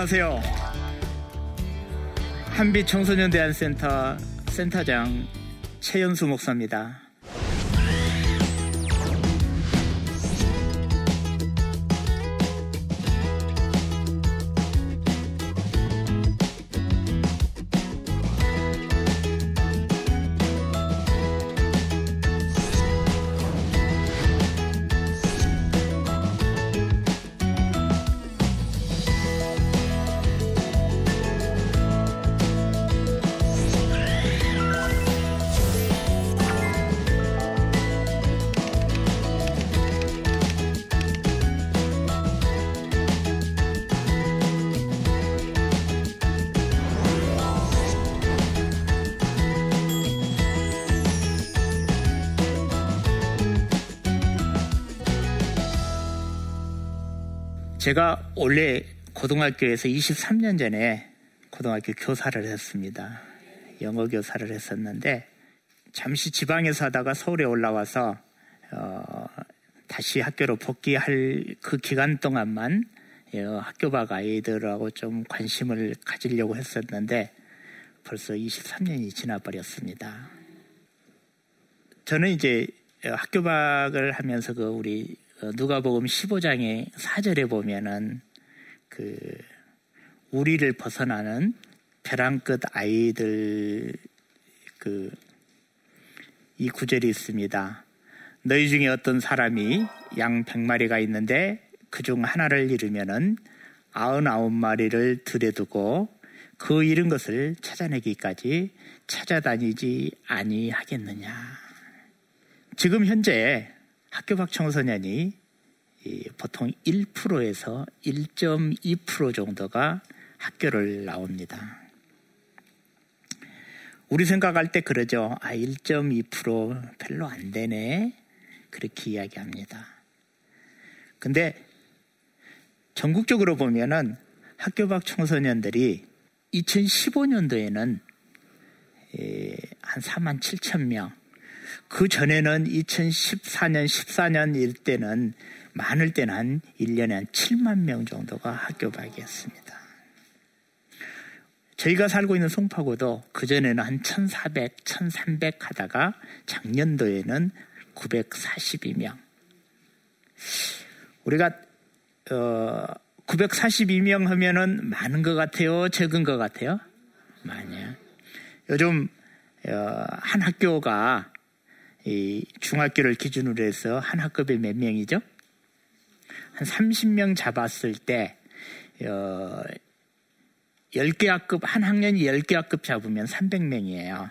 안녕하세요. 한빛 청소년 대안센터 센터장 최연수 목사입니다. 제가 원래 고등학교에서 23년 전에 고등학교 교사를 했습니다. 영어 교사를 했었는데 잠시 지방에서 하다가 서울에 올라와서 어, 다시 학교로 복귀할 그 기간 동안만 어, 학교 밖 아이들하고 좀 관심을 가지려고 했었는데 벌써 23년이 지나버렸습니다. 저는 이제 학교 밖을 하면서 그 우리 어, 누가복음 15장의 4절에 보면은 그 우리를 벗어나는 벼랑 끝 아이들 그 이 구절이 있습니다. 너희 중에 어떤 사람이 양 100마리가 있는데 그 중 하나를 잃으면은 99마리를 들여두고 그 잃은 것을 찾아내기까지 찾아다니지 아니하겠느냐. 지금 현재 학교 밖 청소년이 보통 1%에서 1.2% 정도가 학교를 나옵니다. 우리 생각할 때 그러죠. 아, 1.2% 별로 안 되네. 그렇게 이야기합니다. 근데 전국적으로 보면은 학교 밖 청소년들이 2015년도에는 한 4만 7천 명, 그 전에는 2014년, 14년일 때는 많을 때는 한 1년에 한 7만 명 정도가 학교 밖이었습니다. 저희가 살고 있는 송파구도 그전에는 한 1,400, 1,300 하다가 작년도에는 942명. 우리가, 어, 942명 하면은 많은 것 같아요? 적은 것 같아요? 많이요. 요즘, 어, 한 학교가 이 중학교를 기준으로 해서 한 학급에 몇 명이죠? 한 30명 잡았을 때 어, 10개 학급 한 학년이 10개 학급 잡으면 300명이에요.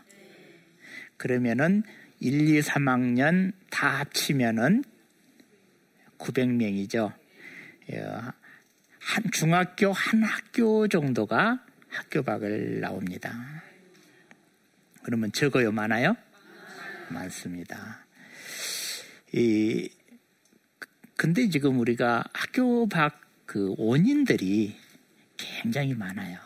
그러면은 1, 2, 3학년 다 합치면은 900명이죠. 어, 한 중학교 한 학교 정도가 학교 밖을 나옵니다. 그러면 적어요, 많아요? 많습니다. 이, 근데 지금 우리가 학교 밖 그 원인들이 굉장히 많아요.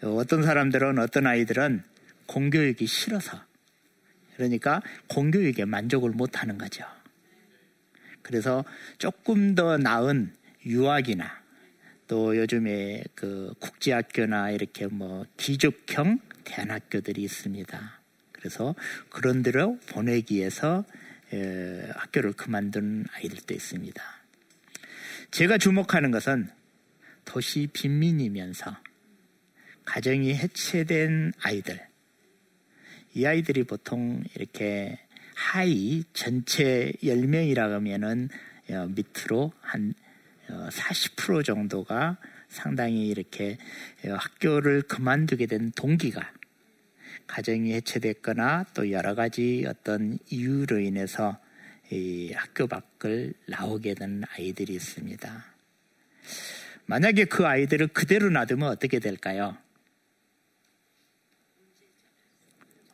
어떤 사람들은, 어떤 아이들은 공교육이 싫어서, 그러니까 공교육에 만족을 못 하는 거죠. 그래서 조금 더 나은 유학이나 또 요즘에 그 국제학교나 이렇게 뭐 기족형 대안학교들이 있습니다. 그래서 그런 데로 보내기 위해서 학교를 그만둔 아이들도 있습니다. 제가 주목하는 것은 도시 빈민이면서 가정이 해체된 아이들. 이 아이들이 보통 이렇게 하이 전체 10명이라 하면은 어, 밑으로 한 40% 어, 정도가 상당히 이렇게 어, 학교를 그만두게 된 동기가 가정이 해체됐거나 또 여러 가지 어떤 이유로 인해서 이 학교 밖을 나오게 된 아이들이 있습니다. 만약에 그 아이들을 그대로 놔두면 어떻게 될까요?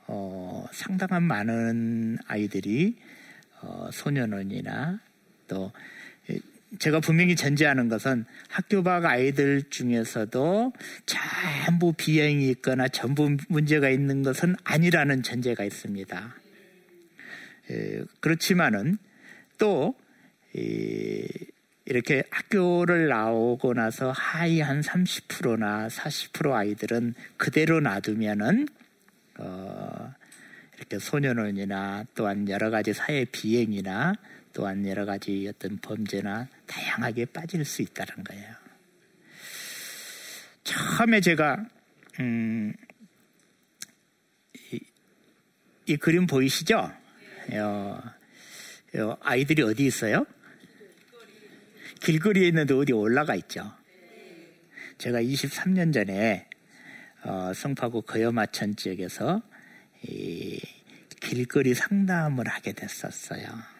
어, 상당한 많은 아이들이 어, 소년원이나 또 제가 분명히 전제하는 것은 학교 밖 아이들 중에서도 전부 비행이 있거나 전부 문제가 있는 것은 아니라는 전제가 있습니다. 에, 그렇지만은 또 에, 이렇게 학교를 나오고 나서 하위 한 30%나 40% 아이들은 그대로 놔두면은 어 이렇게 소년원이나 또한 여러 가지 사회 비행이나 또한 여러 가지 어떤 범죄나 다양하게 빠질 수 있다는 거예요. 처음에 제가 음, 이, 이, 그림 보이시죠? 어, 어, 아이들이 어디 있어요? 길거리에 있는데 어디 올라가 있죠. 제가 23년 전에 어, 성파구 거여마천 지역에서 이 길거리 상담을 하게 됐었어요.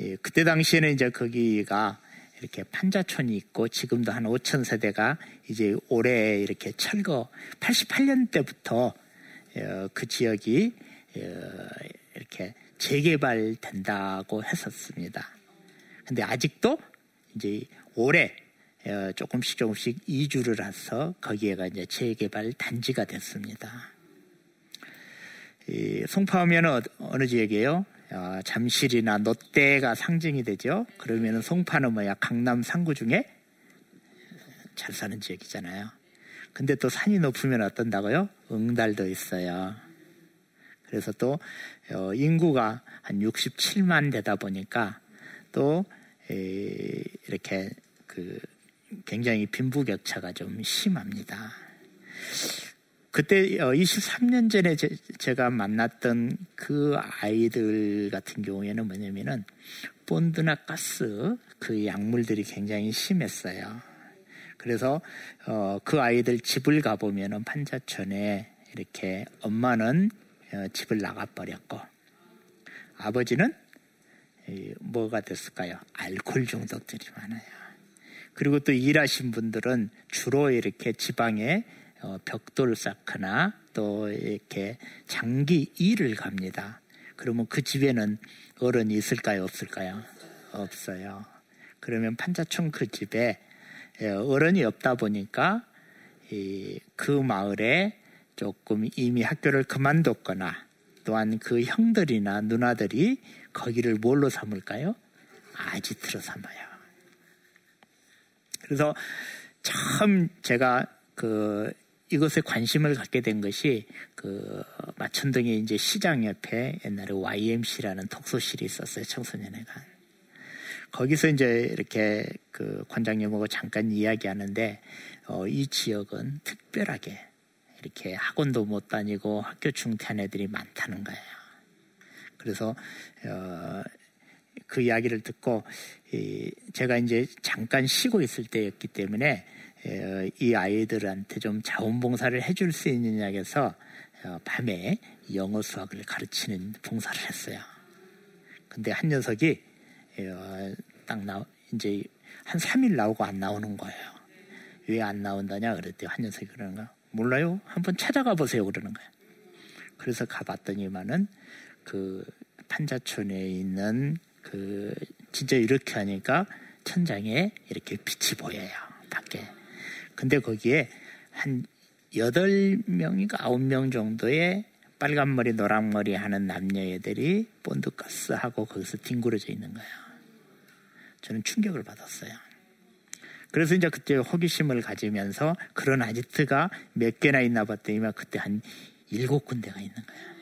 예, 그때 당시에는 이제 거기가 이렇게 판자촌이 있고 지금도 한 5천 세대가 이제 올해 이렇게 철거 88년 때부터 어, 그 지역이 어, 이렇게 재개발된다고 했었습니다. 근데 아직도 이제 올해 어, 조금씩 조금씩 이주를 해서 거기에가 이제 재개발 단지가 됐습니다. 송파하면 어느 지역이에요? 어, 잠실이나 롯데가 상징이 되죠. 그러면 송파는 뭐야? 강남 상구 중에 잘 사는 지역이잖아요. 근데 또 산이 높으면 어떤다고요? 응달도 있어요. 그래서 또 어, 인구가 한 67만 되다 보니까 또 이렇게 그 굉장히 빈부격차가 좀 심합니다. 그때 23년 어, 전에 제, 가 만났던 그 아이들 같은 경우에는 뭐냐면은 본드나 가스 그 약물들이 굉장히 심했어요. 그래서 어, 그 아이들 집을 가보면은 판자촌에 이렇게 엄마는 어, 집을 나가버렸고 아버지는 뭐가 됐을까요? 알코올 중독들이 많아요. 그리고 또 일하신 분들은 주로 이렇게 지방에 어, 벽돌 쌓거나 또 이렇게 장기 일을 갑니다. 그러면 그 집에는 어른이 있을까요? 없을까요? 없어요. 그러면 판자촌 그 집에 예, 어른이 없다 보니까 그 마을에 조금 이미 학교를 그만뒀거나 또한 그 형들이나 누나들이 거기를 뭘로 삼을까요? 아지트로 삼아요. 그래서 참 제가 그 이것에 관심을 갖게 된 것이 그 마천동에 이제 시장 옆에 옛날에 YMC라는 독서실이 있었어요. 청소년회관. 거기서 이제 이렇게 그 관장님하고 잠깐 이야기하는데 어, 이 지역은 특별하게 이렇게 학원도 못 다니고 학교 중퇴한 애들이 많다는 거예요. 그래서 어, 그 이야기를 듣고 이, 제가 이제 잠깐 쉬고 있을 때였기 때문에 이 아이들한테 좀 자원봉사를 해줄 수 있느냐 해서 어, 밤에 영어 수학을 가르치는 봉사를 했어요. 근데 한 녀석이 어, 딱 나, 이제 한 3일 나오고 안 나오는 거예요. 왜 안 나온다냐 그랬더니 한 녀석이 그러는 거야. 몰라요. 한번 찾아가 보세요 그러는 거예요. 그래서 가봤더니만은 그 판자촌에 있는 그 진짜 이렇게 하니까 천장에 이렇게 빛이 보여요. 밖에. 근데 거기에 한 8명인가 9명 정도의 빨간머리, 노랑머리 하는 남녀애들이 본드가스하고 거기서 뒹굴어져 있는 거예요. 저는 충격을 받았어요. 그래서 이제 그때 호기심을 가지면서 그런 아지트가 몇 개나 있나 봤더니만 그때 한 일곱 군데가 있는 거예요.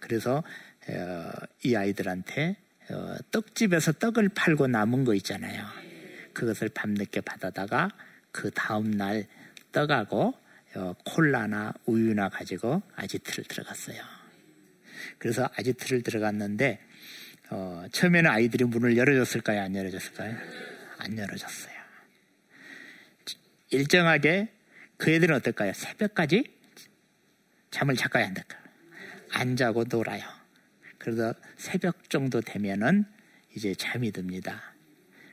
그래서 어, 이 아이들한테 어, 떡집에서 떡을 팔고 남은 거 있잖아요. 그것을 밤늦게 받아다가 그 다음날 떠가고 어, 콜라나 우유나 가지고 아지트를 들어갔어요. 그래서 아지트를 들어갔는데 어, 처음에는 아이들이 문을 열어줬을까요? 안 열어줬을까요? 안 열어줬어요. 일정하게 그 애들은 어떨까요? 새벽까지 잠을 잘까요? 안 잘까요? 안 자고 놀아요. 그래서 새벽 정도 되면은 이제 잠이 듭니다.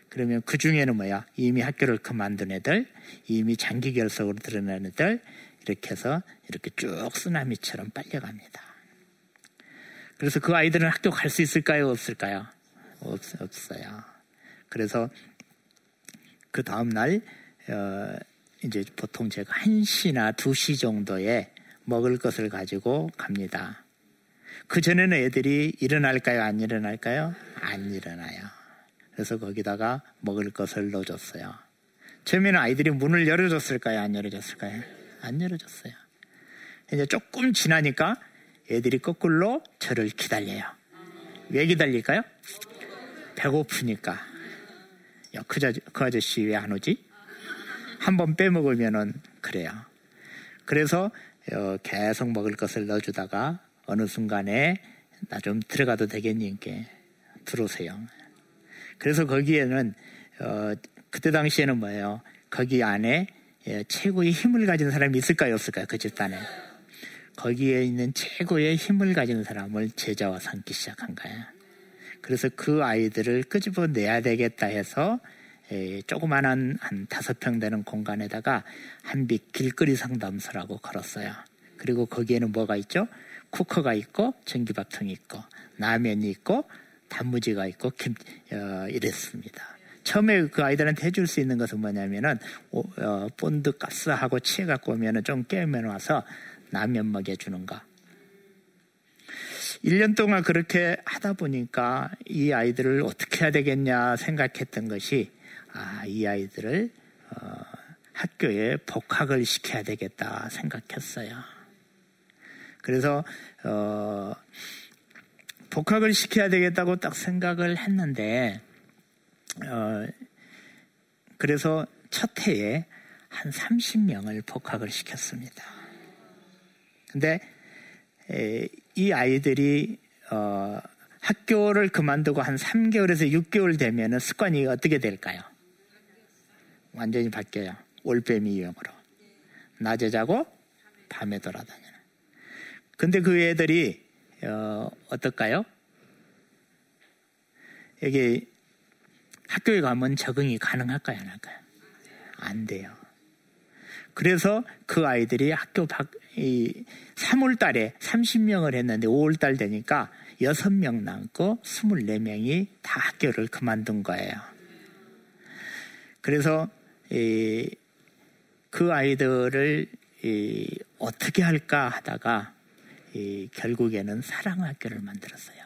그러면 그 중에는 뭐야? 이미 학교를 그만둔 애들, 이미 장기 결석으로 드러난 애들, 이렇게 해서 이렇게 쭉 쓰나미처럼 빨려갑니다. 그래서 그 아이들은 학교 갈 수 있을까요? 없을까요? 없, 없어요. 그래서 그 다음날, 어, 이제 보통 제가 1시나 2시 정도에 먹을 것을 가지고 갑니다. 그 전에는 애들이 일어날까요? 안 일어날까요? 안 일어나요. 그래서 거기다가 먹을 것을 넣어줬어요. 처음에는 아이들이 문을 열어줬을까요? 안 열어줬을까요? 안 열어줬어요. 이제 조금 지나니까 애들이 거꾸로 저를 기다려요. 왜 기다릴까요? 배고프니까. 야, 그, 자, 그 아저씨 왜 안 오지? 한번 빼먹으면은 그래요. 그래서 어, 계속 먹을 것을 넣어주다가 어느 순간에 나 좀 들어가도 되겠니께 들어오세요. 그래서 거기에는 어, 그때 당시에는 뭐예요? 거기 안에 예, 최고의 힘을 가진 사람이 있을까요, 없을까요? 그 집단에. 거기에 있는 최고의 힘을 가진 사람을 제자와 삼기 시작한 거예요. 그래서 그 아이들을 끄집어내야 되겠다 해서 예, 조그만한 한 다섯 평 되는 공간에다가 한빛 길거리 상담소라고 걸었어요. 그리고 거기에는 뭐가 있죠? 쿠커가 있고 전기밥통이 있고 라면이 있고 단무지가 있고 김, 어, 이랬습니다. 처음에 그 아이들한테 해줄 수 있는 것은 뭐냐면은 어, 본드 가스하고 치해 갖고 오면은 좀 깨면 와서 라면 먹여주는 거. 1년 동안 그렇게 하다 보니까 이 아이들을 어떻게 해야 되겠냐 생각했던 것이 아, 이 아이들을 어, 학교에 복학을 시켜야 되겠다 생각했어요. 그래서 어, 복학을 시켜야 되겠다고 딱 생각을 했는데 어, 그래서 첫 해에 한 30명을 복학을 시켰습니다. 근데 에, 이 아이들이 어, 학교를 그만두고 한 3개월에서 6개월 되면 습관이 어떻게 될까요? 완전히 바뀌어요. 올빼미 유형으로. 낮에 자고 밤에 돌아다니는. 근데 그 애들이 어, 어떨까요? 여기 학교에 가면 적응이 가능할까요? 안 할까요? 안 돼요. 그래서 그 아이들이 학교 밖, 이 3월 달에 30명을 했는데 5월 달 되니까 6명 남고 24명이 다 학교를 그만둔 거예요. 그래서 이, 그 아이들을 이, 어떻게 할까 하다가 이, 결국에는 사랑학교를 만들었어요.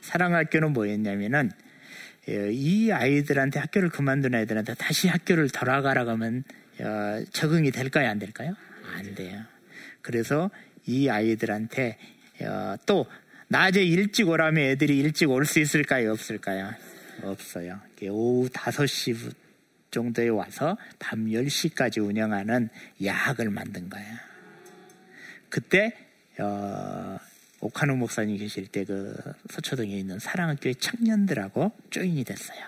사랑학교는 뭐였냐면은 이 아이들한테 학교를 그만둔 아이들한테 다시 학교를 돌아가라고 하면 어, 적응이 될까요? 안 될까요? 안 돼요. 그래서 이 아이들한테 어, 또 낮에 일찍 오라면 애들이 일찍 올 수 있을까요? 없을까요? 없어요. 오후 5시 정도에 와서 밤 10시까지 운영하는 야학을 만든 거예요. 그때 어, 오카노 목사님 계실 때 그 서초동에 있는 사랑학교의 청년들하고 조인이 됐어요.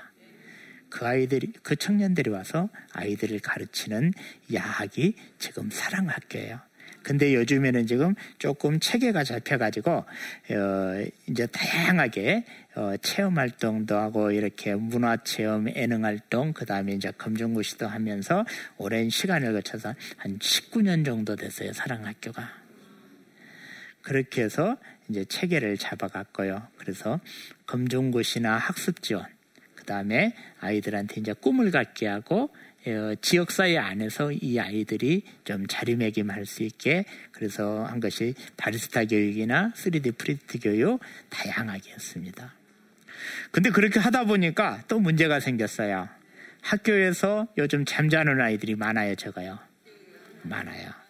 그 아이들이 그 청년들이 와서 아이들을 가르치는 야학이 지금 사랑학교예요. 근데 요즘에는 지금 조금 체계가 잡혀가지고 어, 이제 다양하게 어, 체험 활동도 하고 이렇게 문화 체험, 예능 활동, 그 다음에 이제 검정고시도 하면서 오랜 시간을 거쳐서 한 19년 정도 됐어요 사랑학교가. 그렇게 해서 이제 체계를 잡아갔고요. 그래서 검정고시나 학습 지원, 그 다음에 아이들한테 이제 꿈을 갖게 하고 어, 지역사회 안에서 이 아이들이 좀 자리매김할 수 있게 그래서 한 것이 바리스타 교육이나 3D 프린트 교육 다양하게 했습니다. 근데 그렇게 하다 보니까 또 문제가 생겼어요. 학교에서 요즘 잠자는 아이들이 많아요, 적어요? 많아요.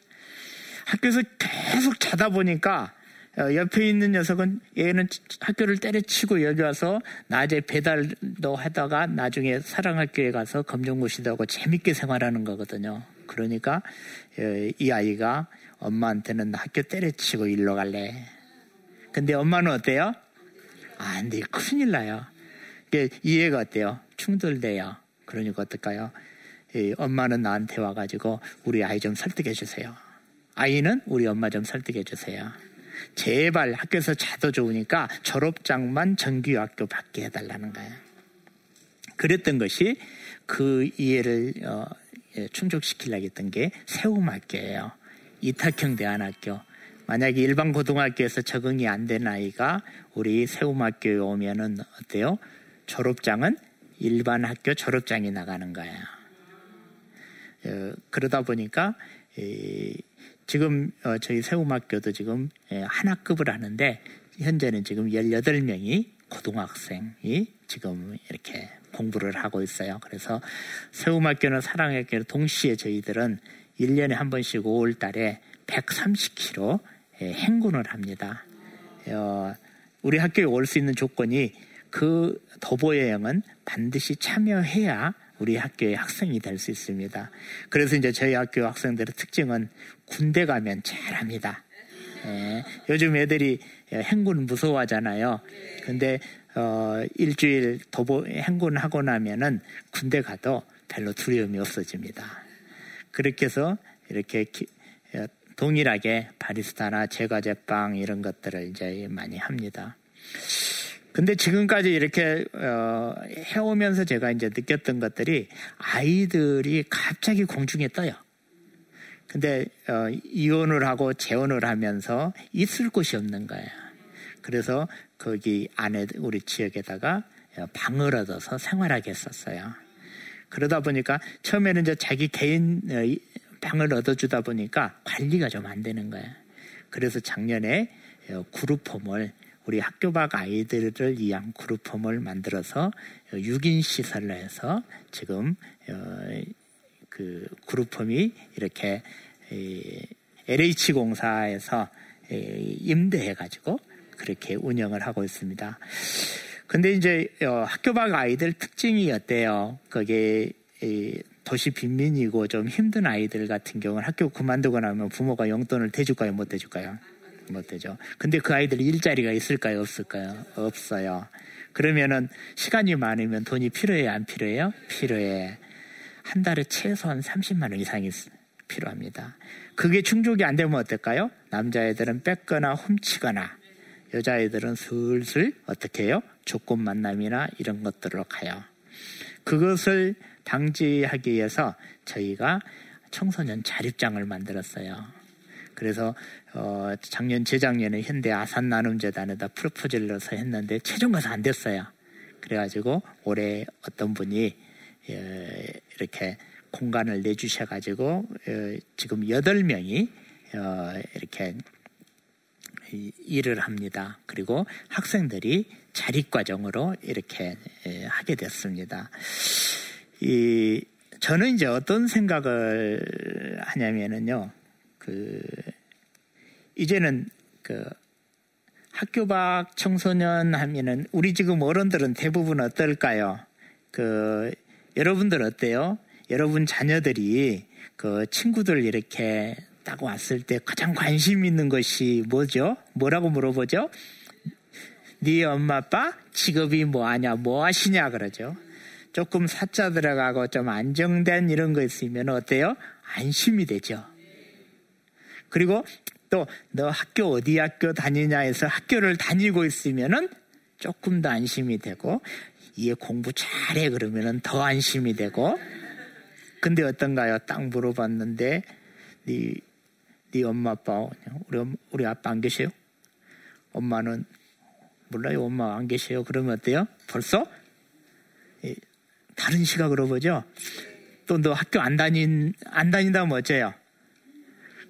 학교에서 계속 자다 보니까 어, 옆에 있는 녀석은 얘는 학교를 때려치고 여기 와서 낮에 배달도 하다가 나중에 사랑학교에 가서 검정고시도 하고 재밌게 생활하는 거거든요. 그러니까 어, 이 아이가 엄마한테는 학교 때려치고 일로 갈래. 근데 엄마는 어때요? 아, 근데 큰일 나요. 이해가 어때요? 충돌돼요. 그러니까 어떨까요? 엄마는 나한테 와가지고 우리 아이 좀 설득해 주세요. 아이는 우리 엄마 좀 설득해 주세요. 제발 학교에서 자도 좋으니까 졸업장만 정규학교 받게 해달라는 거예요. 그랬던 것이 그 이해를 어, 예, 충족시키려고 했던 게 세움학교예요. 이탁형 대안학교. 만약에 일반 고등학교에서 적응이 안 된 아이가 우리 세움학교에 오면은 어때요? 졸업장은 일반 학교 졸업장이 나가는 거예요. 어, 그러다 보니까 이, 지금 어, 저희 세움학교도 지금 예, 하나급을 하는데 현재는 지금 18명이 고등학생이 지금 이렇게 공부를 하고 있어요. 그래서 세움학교는 사랑학교는 동시에 저희들은 1년에 한 번씩 5월 달에 130km 예, 행군을 합니다. 어, 우리 학교에 올 수 있는 조건이 그 도보 여행은 반드시 참여해야 우리 학교의 학생이 될 수 있습니다. 그래서 이제 저희 학교 학생들의 특징은 군대 가면 잘합니다. 예, 요즘 애들이 행군 무서워하잖아요. 근데 어, 일주일 도보 행군 하고 나면은 군대 가도 별로 두려움이 없어집니다. 그렇게 해서 이렇게 기, 어, 동일하게 바리스타나 제과제빵 이런 것들을 이제 많이 합니다. 근데 지금까지 이렇게 어, 해오면서 제가 이제 느꼈던 것들이 아이들이 갑자기 공중에 떠요. 근데 어, 이혼을 하고 재혼을 하면서 있을 곳이 없는 거예요. 그래서 거기 안에 우리 지역에다가 방을 얻어서 생활하게 했었어요. 그러다 보니까 처음에는 이제 자기 개인 어, 방을 얻어주다 보니까 관리가 좀 안 되는 거예요. 그래서 작년에 어, 그룹 홈을 우리 학교 밖 아이들을 위한 그룹홈을 만들어서 6인 시설로 해서 지금 어, 그 그룹홈이 이렇게 LH 공사에서 임대해 가지고 그렇게 운영을 하고 있습니다. 근데 이제 어, 학교 밖 아이들 특징이 어때요? 그게 도시 빈민이고 좀 힘든 아이들 같은 경우는 학교 그만두고 나면 부모가 용돈을 대줄까요? 못 대줄까요? 못 대죠. 근데 그 아이들 일자리가 있을까요? 없을까요? 없어요. 그러면은 시간이 많으면 돈이 필요해요? 안 필요해요? 필요해. 한 달에 최소한 30만 원 이상이 필요합니다. 그게 충족이 안 되면 어떨까요? 남자애들은 뺏거나 훔치거나 여자애들은 슬슬 어떻게 해요? 조건 만남이나 이런 것들로 가요. 그것을 방지하기 위해서 저희가 청소년 자립장을 만들었어요. 그래서 어, 작년 재작년에 현대 아산 나눔 재단에다 프로포즈를 넣어서 했는데 최종 가서 안 됐어요. 그래가지고 올해 어떤 분이 예, 이렇게 공간을 내주셔가지고 어, 지금 여덟 명이 어, 이렇게 일을 합니다. 그리고 학생들이 자립 과정으로 이렇게 예, 하게 됐습니다. 이 저는 이제 어떤 생각을 하냐면은요, 그 이제는 그 학교 밖 청소년 하면은 우리 지금 어른들은 대부분 어떨까요? 그 여러분들 어때요? 여러분 자녀들이 그 친구들 이렇게 딱 왔을 때 가장 관심 있는 것이 뭐죠? 뭐라고 물어보죠? 네 엄마 아빠 직업이 뭐 하냐, 뭐 하시냐 그러죠. 조금 사자 들어가고 좀 안정된 이런 거 있으면 어때요? 안심이 되죠. 그리고 또 너 학교 어디 학교 다니냐 해서 학교를 다니고 있으면은 조금 더 안심이 되고 얘 공부 잘해 그러면은 더 안심이 되고 근데 어떤가요? 딱 물어봤는데 네, 네 엄마 아빠 우리 우리 아빠 안 계세요? 엄마는 몰라요. 엄마 안 계세요. 그러면 어때요? 벌써 다른 시각으로 보죠. 또 너 학교 안 다닌 안 다닌다면 어째요?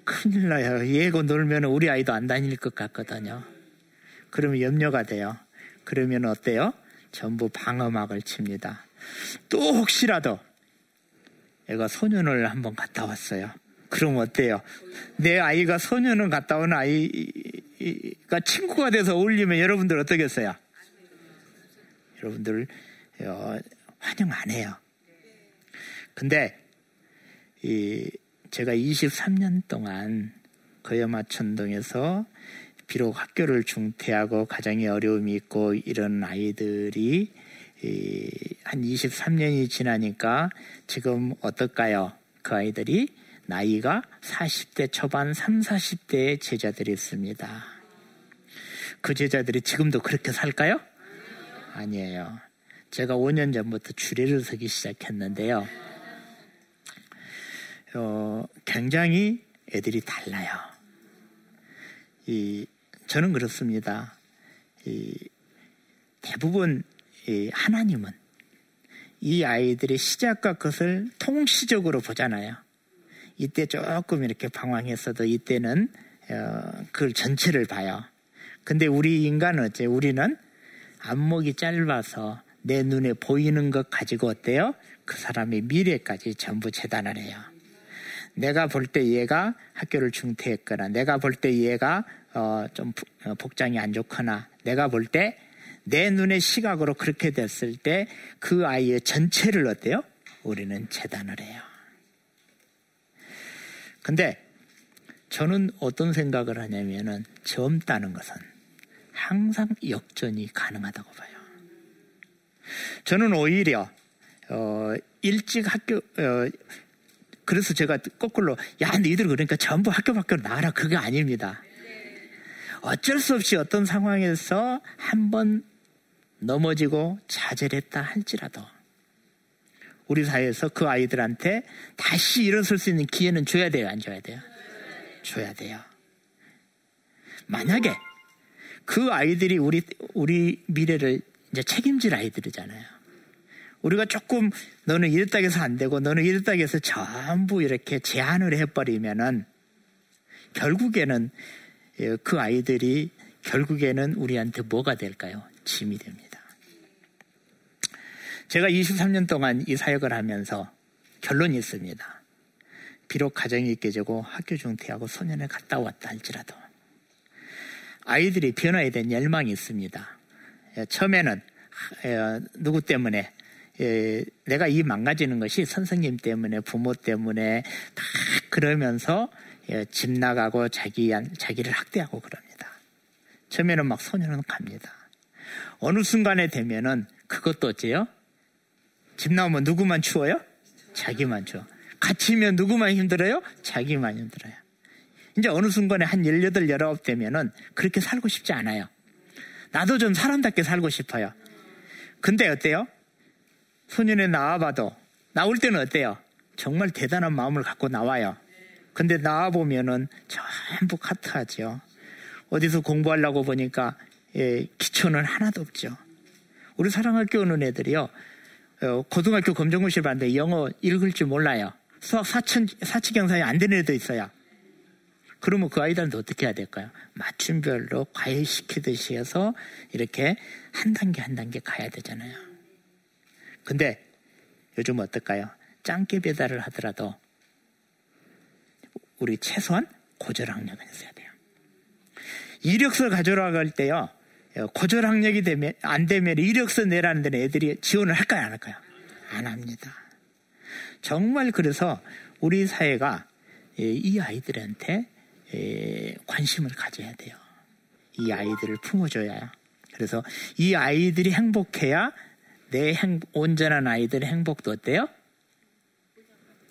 큰일 나요. 얘고 놀면 우리 아이도 안 다닐 것 같거든요. 그러면 염려가 돼요. 그러면 어때요? 전부 방어막을 칩니다. 또 혹시라도 애가 소년을 한번 갔다 왔어요. 그럼 어때요? 내 아이가 소년을 갔다 온 아이가 친구가 돼서 어울리면 여러분들 어떻겠어요? 여러분들 어, 환영 안 해요. 근데 이 제가 23년 동안 거여마천동에서 비록 학교를 중퇴하고 가정에 어려움이 있고 이런 아이들이 한 23년이 지나니까 지금 어떨까요? 그 아이들이 나이가 40대 초반 3, 40대의 제자들이 있습니다. 그 제자들이 지금도 그렇게 살까요? 아니에요. 제가 5년 전부터 주례를 서기 시작했는데요. 어, 굉장히 애들이 달라요. 이, 저는 그렇습니다. 이, 대부분 이 하나님은 이 아이들의 시작과 것을 통시적으로 보잖아요. 이때 조금 이렇게 방황했어도 이때는 어, 그걸 전체를 봐요. 근데 우리 인간은 어째 우리는 안목이 짧아서 내 눈에 보이는 것 가지고 어때요? 그 사람의 미래까지 전부 재단을 해요. 내가 볼 때 얘가 학교를 중퇴했거나, 내가 볼 때 얘가 어, 좀 어, 복장이 안 좋거나, 내가 볼 때 내 눈의 시각으로 그렇게 됐을 때 그 아이의 전체를 어때요? 우리는 재단을 해요. 근데 저는 어떤 생각을 하냐면은 젊다는 것은 항상 역전이 가능하다고 봐요. 저는 오히려 어, 일찍 학교 어, 그래서 제가 거꾸로 야 너희들 그러니까 전부 학교 밖으로 나와라 그게 아닙니다. 어쩔 수 없이 어떤 상황에서 한 번 넘어지고 좌절했다 할지라도 우리 사회에서 그 아이들한테 다시 일어설 수 있는 기회는 줘야 돼요, 안 줘야 돼요? 줘야 돼요. 만약에 그 아이들이 우리 우리 미래를 이제 책임질 아이들이잖아요. 우리가 조금 너는 이랬다 해서 안 되고 너는 이랬다 해서 전부 이렇게 제한을 해버리면은 결국에는 예, 그 아이들이 결국에는 우리한테 뭐가 될까요? 짐이 됩니다. 제가 23년 동안 이 사역을 하면서 결론이 있습니다. 비록 가정이 깨지고 학교 중퇴하고 소년에 갔다 왔다 할지라도 아이들이 변화에 대한 열망이 있습니다. 예, 처음에는 예, 누구 때문에 예, 내가 이 망가지는 것이 선생님 때문에 부모 때문에 다 그러면서 집 나가고 자기 자기를 학대하고 그럽니다. 처음에는 막 소년은 갑니다. 어느 순간에 되면은 그것도 어째요? 집 나오면 누구만 추워요? 자기만 추워. 갇히면 누구만 힘들어요? 자기만 힘들어요. 이제 어느 순간에 한 18, 19 되면은 그렇게 살고 싶지 않아요. 나도 좀 사람답게 살고 싶어요. 근데 어때요? 소년에 나와봐도 나올 때는 어때요? 정말 대단한 마음을 갖고 나와요. 근데 나와보면은 전부 카트하죠. 어디서 공부하려고 보니까 예, 기초는 하나도 없죠. 우리 사랑학교 오는 애들이요. 어, 고등학교 검정고시를 봤는데 영어 읽을 줄 몰라요. 수학 사천, 사치경사에 안 되는 애도 있어요. 그러면 그 아이들한테 어떻게 해야 될까요? 맞춤별로 과외시키듯이 해서 이렇게 한 단계 한 단계 가야 되잖아요. 근데 요즘 어떨까요? 짱깨 배달을 하더라도 우리 최소한 고졸학력은 있어야 돼요. 이력서 가져라 갈 때요. 고졸학력이 되면 안 되면 이력서 내라는 데는 애들이 지원을 할까요, 안 할까요? 안 합니다. 정말 그래서 우리 사회가 이 아이들한테 관심을 가져야 돼요. 이 아이들을 품어줘야. 그래서 이 아이들이 행복해야 내 행, 온전한 아이들의 행복도 어때요?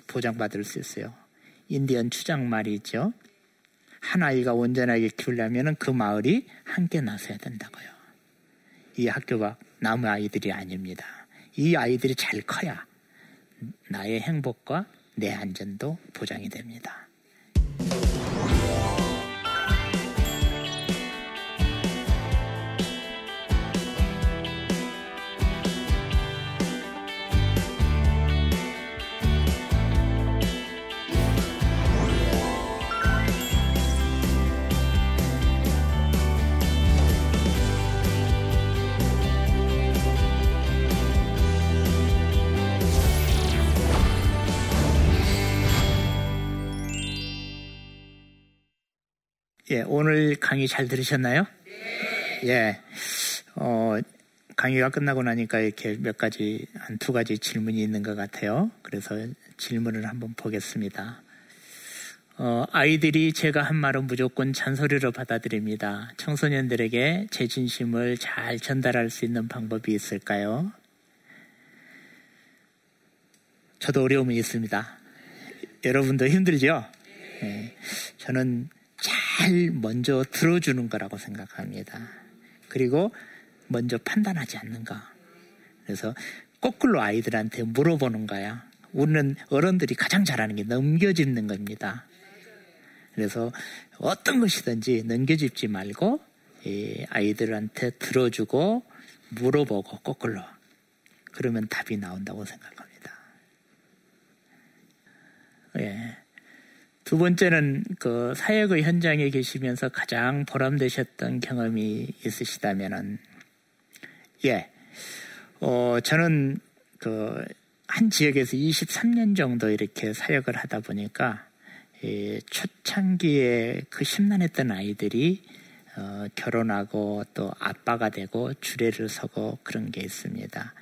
보장받을 수 있어요. 인디언 추장 말이죠. 한 아이가 온전하게 키우려면 그 마을이 함께 나서야 된다고요. 이 학교가 남의 아이들이 아닙니다. 이 아이들이 잘 커야 나의 행복과 내 안전도 보장이 됩니다. 예, 오늘 강의 잘 들으셨나요? 네. 예. 어, 강의가 끝나고 나니까 이렇게 몇 가지, 한 두 가지 질문이 있는 것 같아요. 그래서 질문을 한번 보겠습니다. 어, 아이들이 제가 한 말은 무조건 잔소리로 받아들입니다. 청소년들에게 제 진심을 잘 전달할 수 있는 방법이 있을까요? 저도 어려움이 있습니다. 여러분도 힘들죠? 네. 저는 잘 먼저 들어주는 거라고 생각합니다. 그리고 먼저 판단하지 않는가. 그래서 거꾸로 아이들한테 물어보는 거야. 우리는 어른들이 가장 잘하는 게 넘겨짚는 겁니다. 그래서 어떤 것이든지 넘겨짚지 말고 아이들한테 들어주고 물어보고 거꾸로 그러면 답이 나온다고 생각합니다. 예. 두 번째는 그 사역의 현장에 계시면서 가장 보람되셨던 경험이 있으시다면은 예. 어, 저는 그 한 지역에서 23년 정도 이렇게 사역을 하다 보니까 이 초창기에 그 심란했던 아이들이 어, 결혼하고 또 아빠가 되고 주례를 서고 그런 게 있습니다.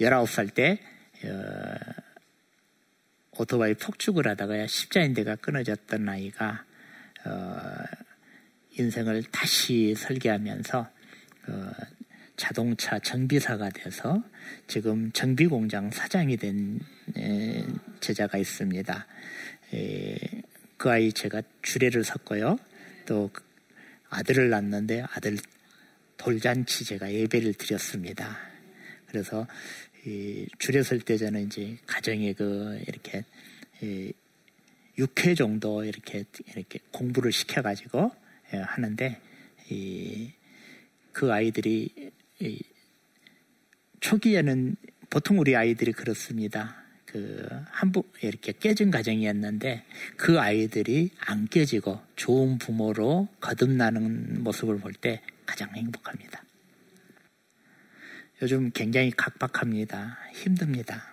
19살 때 어, 오토바이 폭죽을 하다가 십자인대가 끊어졌던 아이가 어, 인생을 다시 설계하면서 어, 자동차 정비사가 돼서 지금 정비공장 사장이 된 에, 제자가 있습니다. 에, 그 아이 제가 주례를 섰고요. 또 아들을 낳는데 아들 돌잔치 제가 예배를 드렸습니다. 그래서 이 주례 설때 저는 이제 가정에 그 이렇게 이 6회 정도 이렇게 이렇게 공부를 시켜 가지고 예, 하는데 이 그 아이들이 이 초기에는 보통 우리 아이들이 그렇습니다. 그 한부 이렇게 깨진 가정이었는데 그 아이들이 안 깨지고 좋은 부모로 거듭나는 모습을 볼 때 가장 행복합니다. 요즘 굉장히 각박합니다. 힘듭니다.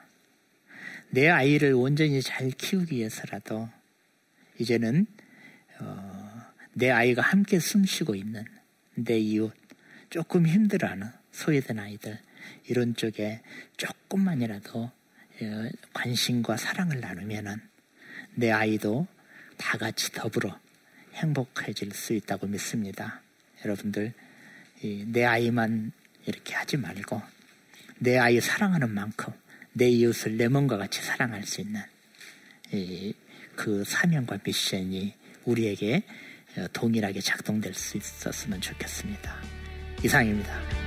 내 아이를 온전히 잘 키우기 위해서라도 이제는 어, 내 아이가 함께 숨쉬고 있는 내 이웃 조금 힘들어하는 소외된 아이들 이런 쪽에 조금만이라도 어, 관심과 사랑을 나누면은 내 아이도 다 같이 더불어 행복해질 수 있다고 믿습니다. 여러분들 내 아이만 이렇게 하지 말고 내 아이 사랑하는 만큼 내 이웃을 내 몸과 같이 사랑할 수 있는 그 사명과 미션이 우리에게 어, 동일하게 작동될 수 있었으면 좋겠습니다. 이상입니다.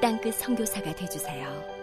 땅끝 성교사가 되주세요